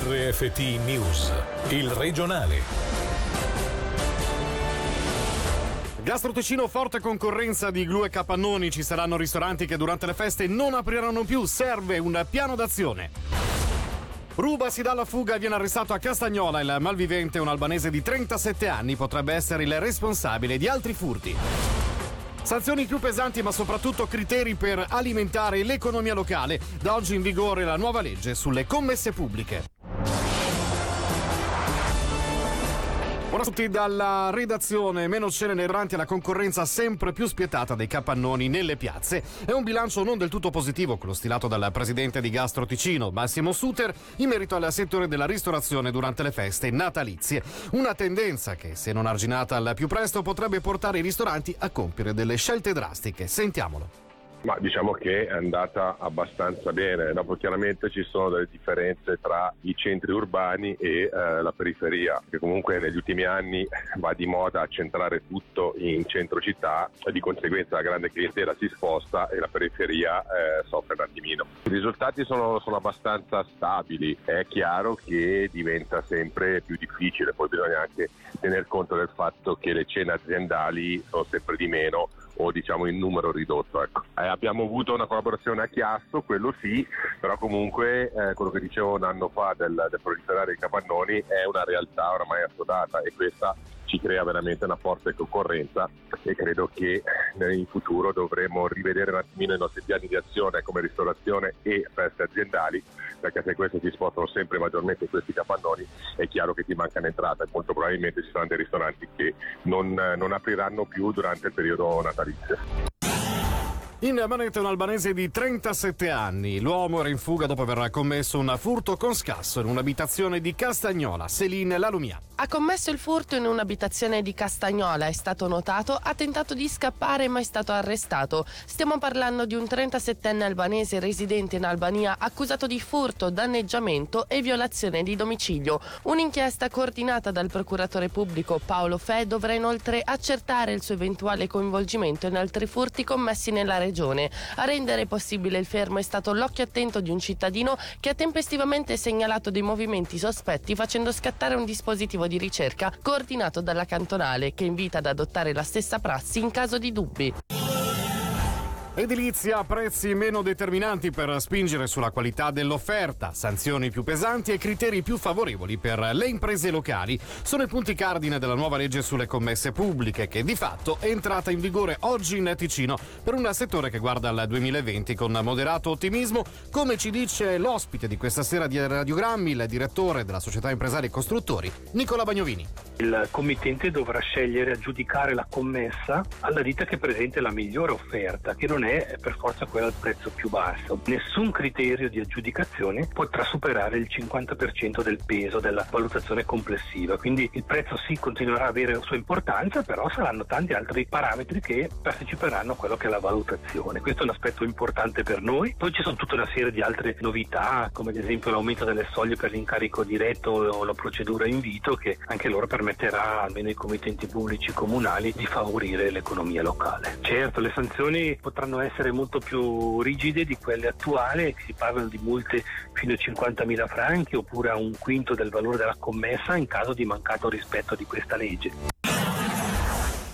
RFT News, il regionale. Gastro Ticino, forte concorrenza di glu e capannoni. Ci saranno ristoranti che durante le feste non apriranno più. Serve un piano d'azione. Ruba si dà la fuga e viene arrestato a Castagnola. Il malvivente, un albanese di 37 anni, potrebbe essere il responsabile di altri furti. Sanzioni più pesanti ma soprattutto criteri per alimentare l'economia locale. Da oggi in vigore la nuova legge sulle commesse pubbliche. Buonasera a tutti dalla redazione. Meno scene inerranti alla concorrenza sempre più spietata dei capannoni nelle piazze. È un bilancio non del tutto positivo quello stilato dal presidente di Gastro Ticino, Massimo Suter, in merito al settore della ristorazione durante le feste natalizie. Una tendenza che, se non arginata al più presto, potrebbe portare i ristoranti a compiere delle scelte drastiche. Sentiamolo. Ma diciamo che è andata abbastanza bene, dopo chiaramente ci sono delle differenze tra i centri urbani e eh, la periferia, che comunque negli ultimi anni va di moda centrare tutto in centro città. E di conseguenza la grande clientela si sposta e la periferia eh, soffre un attimino. I risultati sono, sono abbastanza stabili, è chiaro che diventa sempre più difficile, poi bisogna anche tener conto del fatto che le cene aziendali sono sempre di meno o diciamo in numero ridotto. Ecco. Eh, abbiamo avuto una collaborazione a Chiasso, quello sì, però comunque eh, quello che dicevo un anno fa del, del proliferare dei capannoni è una realtà oramai assodata e questa ci crea veramente una forte concorrenza e credo che in futuro dovremo rivedere un attimino i nostri piani di azione come ristorazione e feste aziendali perché se questi si spostano sempre maggiormente questi capannoni è chiaro che ti mancano entrate e molto probabilmente ci saranno dei ristoranti che non, non apriranno più durante il periodo natalizio. In manetta un albanese di 37 anni. L'uomo era in fuga dopo aver commesso un furto con scasso in un'abitazione di Castagnola, Celine Lalumia. Ha commesso il furto in un'abitazione di Castagnola, è stato notato, ha tentato di scappare ma è stato arrestato. Stiamo parlando di un 37enne albanese residente in Albania accusato di furto, danneggiamento e violazione di domicilio. Un'inchiesta coordinata dal procuratore pubblico Paolo Fe dovrà inoltre accertare il suo eventuale coinvolgimento in altri furti commessi nella regione regione. A rendere possibile il fermo è stato l'occhio attento di un cittadino che ha tempestivamente segnalato dei movimenti sospetti facendo scattare un dispositivo di ricerca coordinato dalla cantonale che invita ad adottare la stessa prassi in caso di dubbi. Edilizia a prezzi meno determinanti per spingere sulla qualità dell'offerta, sanzioni più pesanti e criteri più favorevoli per le imprese locali. Sono i punti cardine della nuova legge sulle commesse pubbliche che di fatto è entrata in vigore oggi in Ticino per un settore che guarda al 2020 con moderato ottimismo, come ci dice l'ospite di questa sera di radiogrammi, il direttore della società impresari costruttori, Nicola Bagnovini. Il committente dovrà scegliere a giudicare la commessa alla ditta che presenta la migliore offerta, che non è per forza quella al prezzo più basso. Nessun criterio di aggiudicazione potrà superare il 50% del peso della valutazione complessiva, quindi il prezzo sì continuerà ad avere la sua importanza, però saranno tanti altri parametri che parteciperanno a quello che è la valutazione. Questo è un aspetto importante per noi. Poi ci sono tutta una serie di altre novità, come ad esempio l'aumento delle soglie per l'incarico diretto o la procedura invito, che anche loro permetterà almeno ai committenti pubblici comunali di favorire l'economia locale. Certo, le sanzioni potranno essere molto più rigide di quelle attuali, si parla di multe fino a 50.000 franchi oppure a un quinto del valore della commessa in caso di mancato rispetto di questa legge.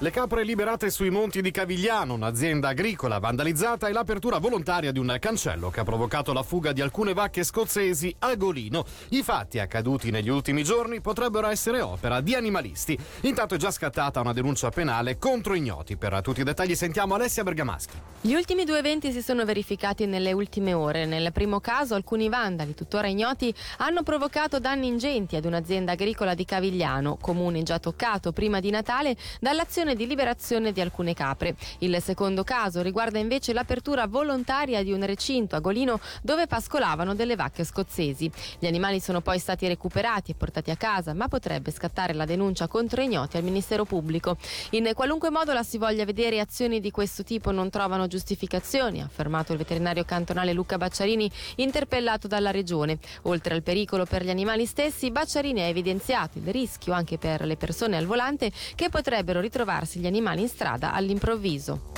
Le capre liberate sui monti di Cavigliano, un'azienda agricola vandalizzata e l'apertura volontaria di un cancello che ha provocato la fuga di alcune vacche scozzesi a Golino. I fatti accaduti negli ultimi giorni potrebbero essere opera di animalisti. Intanto è già scattata una denuncia penale contro ignoti. Per tutti i dettagli sentiamo Alessia Bergamaschi. Gli ultimi due eventi si sono verificati nelle ultime ore. Nel primo caso alcuni vandali, tuttora ignoti, hanno provocato danni ingenti ad un'azienda agricola di Cavigliano, comune già toccato prima di Natale dall'azione di liberazione di alcune capre. Il secondo caso riguarda invece l'apertura volontaria di un recinto a Golino dove pascolavano delle vacche scozzesi. Gli animali sono poi stati recuperati e portati a casa, ma potrebbe scattare la denuncia contro ignoti al Ministero Pubblico. In qualunque modo la si voglia vedere azioni di questo tipo non trovano giustificazioni, ha affermato il veterinario cantonale Luca Bacciarini, interpellato dalla Regione. Oltre al pericolo per gli animali stessi, Bacciarini ha evidenziato il rischio anche per le persone al volante che potrebbero ritrovarsi gli animali in strada all'improvviso.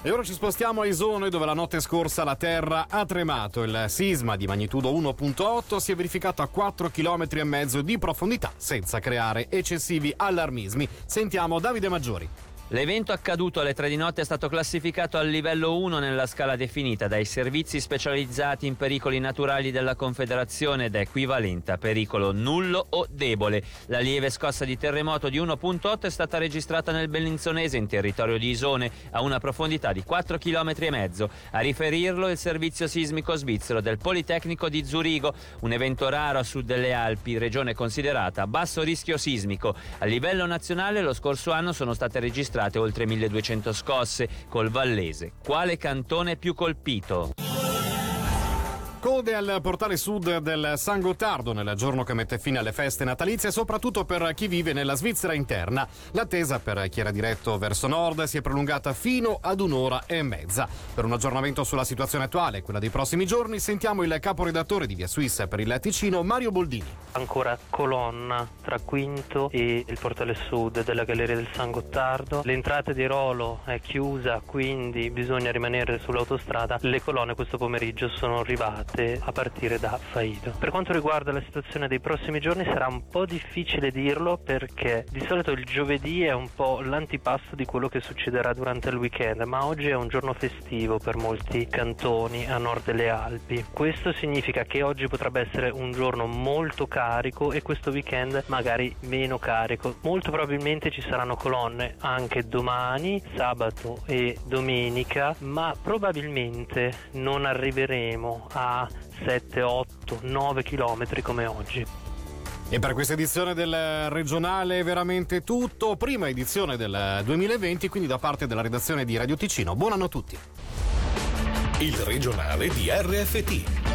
E ora ci spostiamo a Isone dove la notte scorsa la terra ha tremato. Il sisma di magnitudo 1.8 si è verificato a 4 km e mezzo di profondità senza creare eccessivi allarmismi. Sentiamo Davide Maggiori. L'evento accaduto alle 3 di notte è stato classificato al livello 1 nella scala definita dai servizi specializzati in pericoli naturali della Confederazione ed è equivalente a pericolo nullo o debole. La lieve scossa di terremoto di 1.8 è stata registrata nel Bellinzonese in territorio di Isone a una profondità di 4 km e mezzo. A riferirlo il servizio sismico svizzero del Politecnico di Zurigo, un evento raro a sud delle Alpi, regione considerata a basso rischio sismico. A livello nazionale lo scorso anno sono state registrate registrate oltre 1200 scosse col Vallese. Quale cantone più colpito? Code al portale sud del San Gottardo nel giorno che mette fine alle feste natalizie, soprattutto per chi vive nella Svizzera interna. L'attesa per chi era diretto verso nord si è prolungata fino ad un'ora e mezza. Per un aggiornamento sulla situazione attuale e quella dei prossimi giorni, sentiamo il caporedattore di Via Suisse per il Ticino, Mario Boldini. Ancora colonna tra Quinto e il portale sud della Galleria del San Gottardo. L'entrata di Rolo è chiusa, quindi bisogna rimanere sull'autostrada. Le colonne questo pomeriggio sono arrivate a partire da Faido. Per quanto riguarda la situazione dei prossimi giorni sarà un po' difficile dirlo perché di solito il giovedì è un po' l'antipasto di quello che succederà durante il weekend, ma oggi è un giorno festivo per molti cantoni a nord delle Alpi. Questo significa che oggi potrebbe essere un giorno molto carico e questo weekend magari meno carico. Molto probabilmente ci saranno colonne anche domani, sabato e domenica, ma probabilmente non arriveremo a 7, 8, 9 km come oggi. E per questa edizione del regionale è veramente tutto, prima edizione del 2020, quindi da parte della redazione di Radio Ticino. Buon anno a tutti. Il regionale di RFT,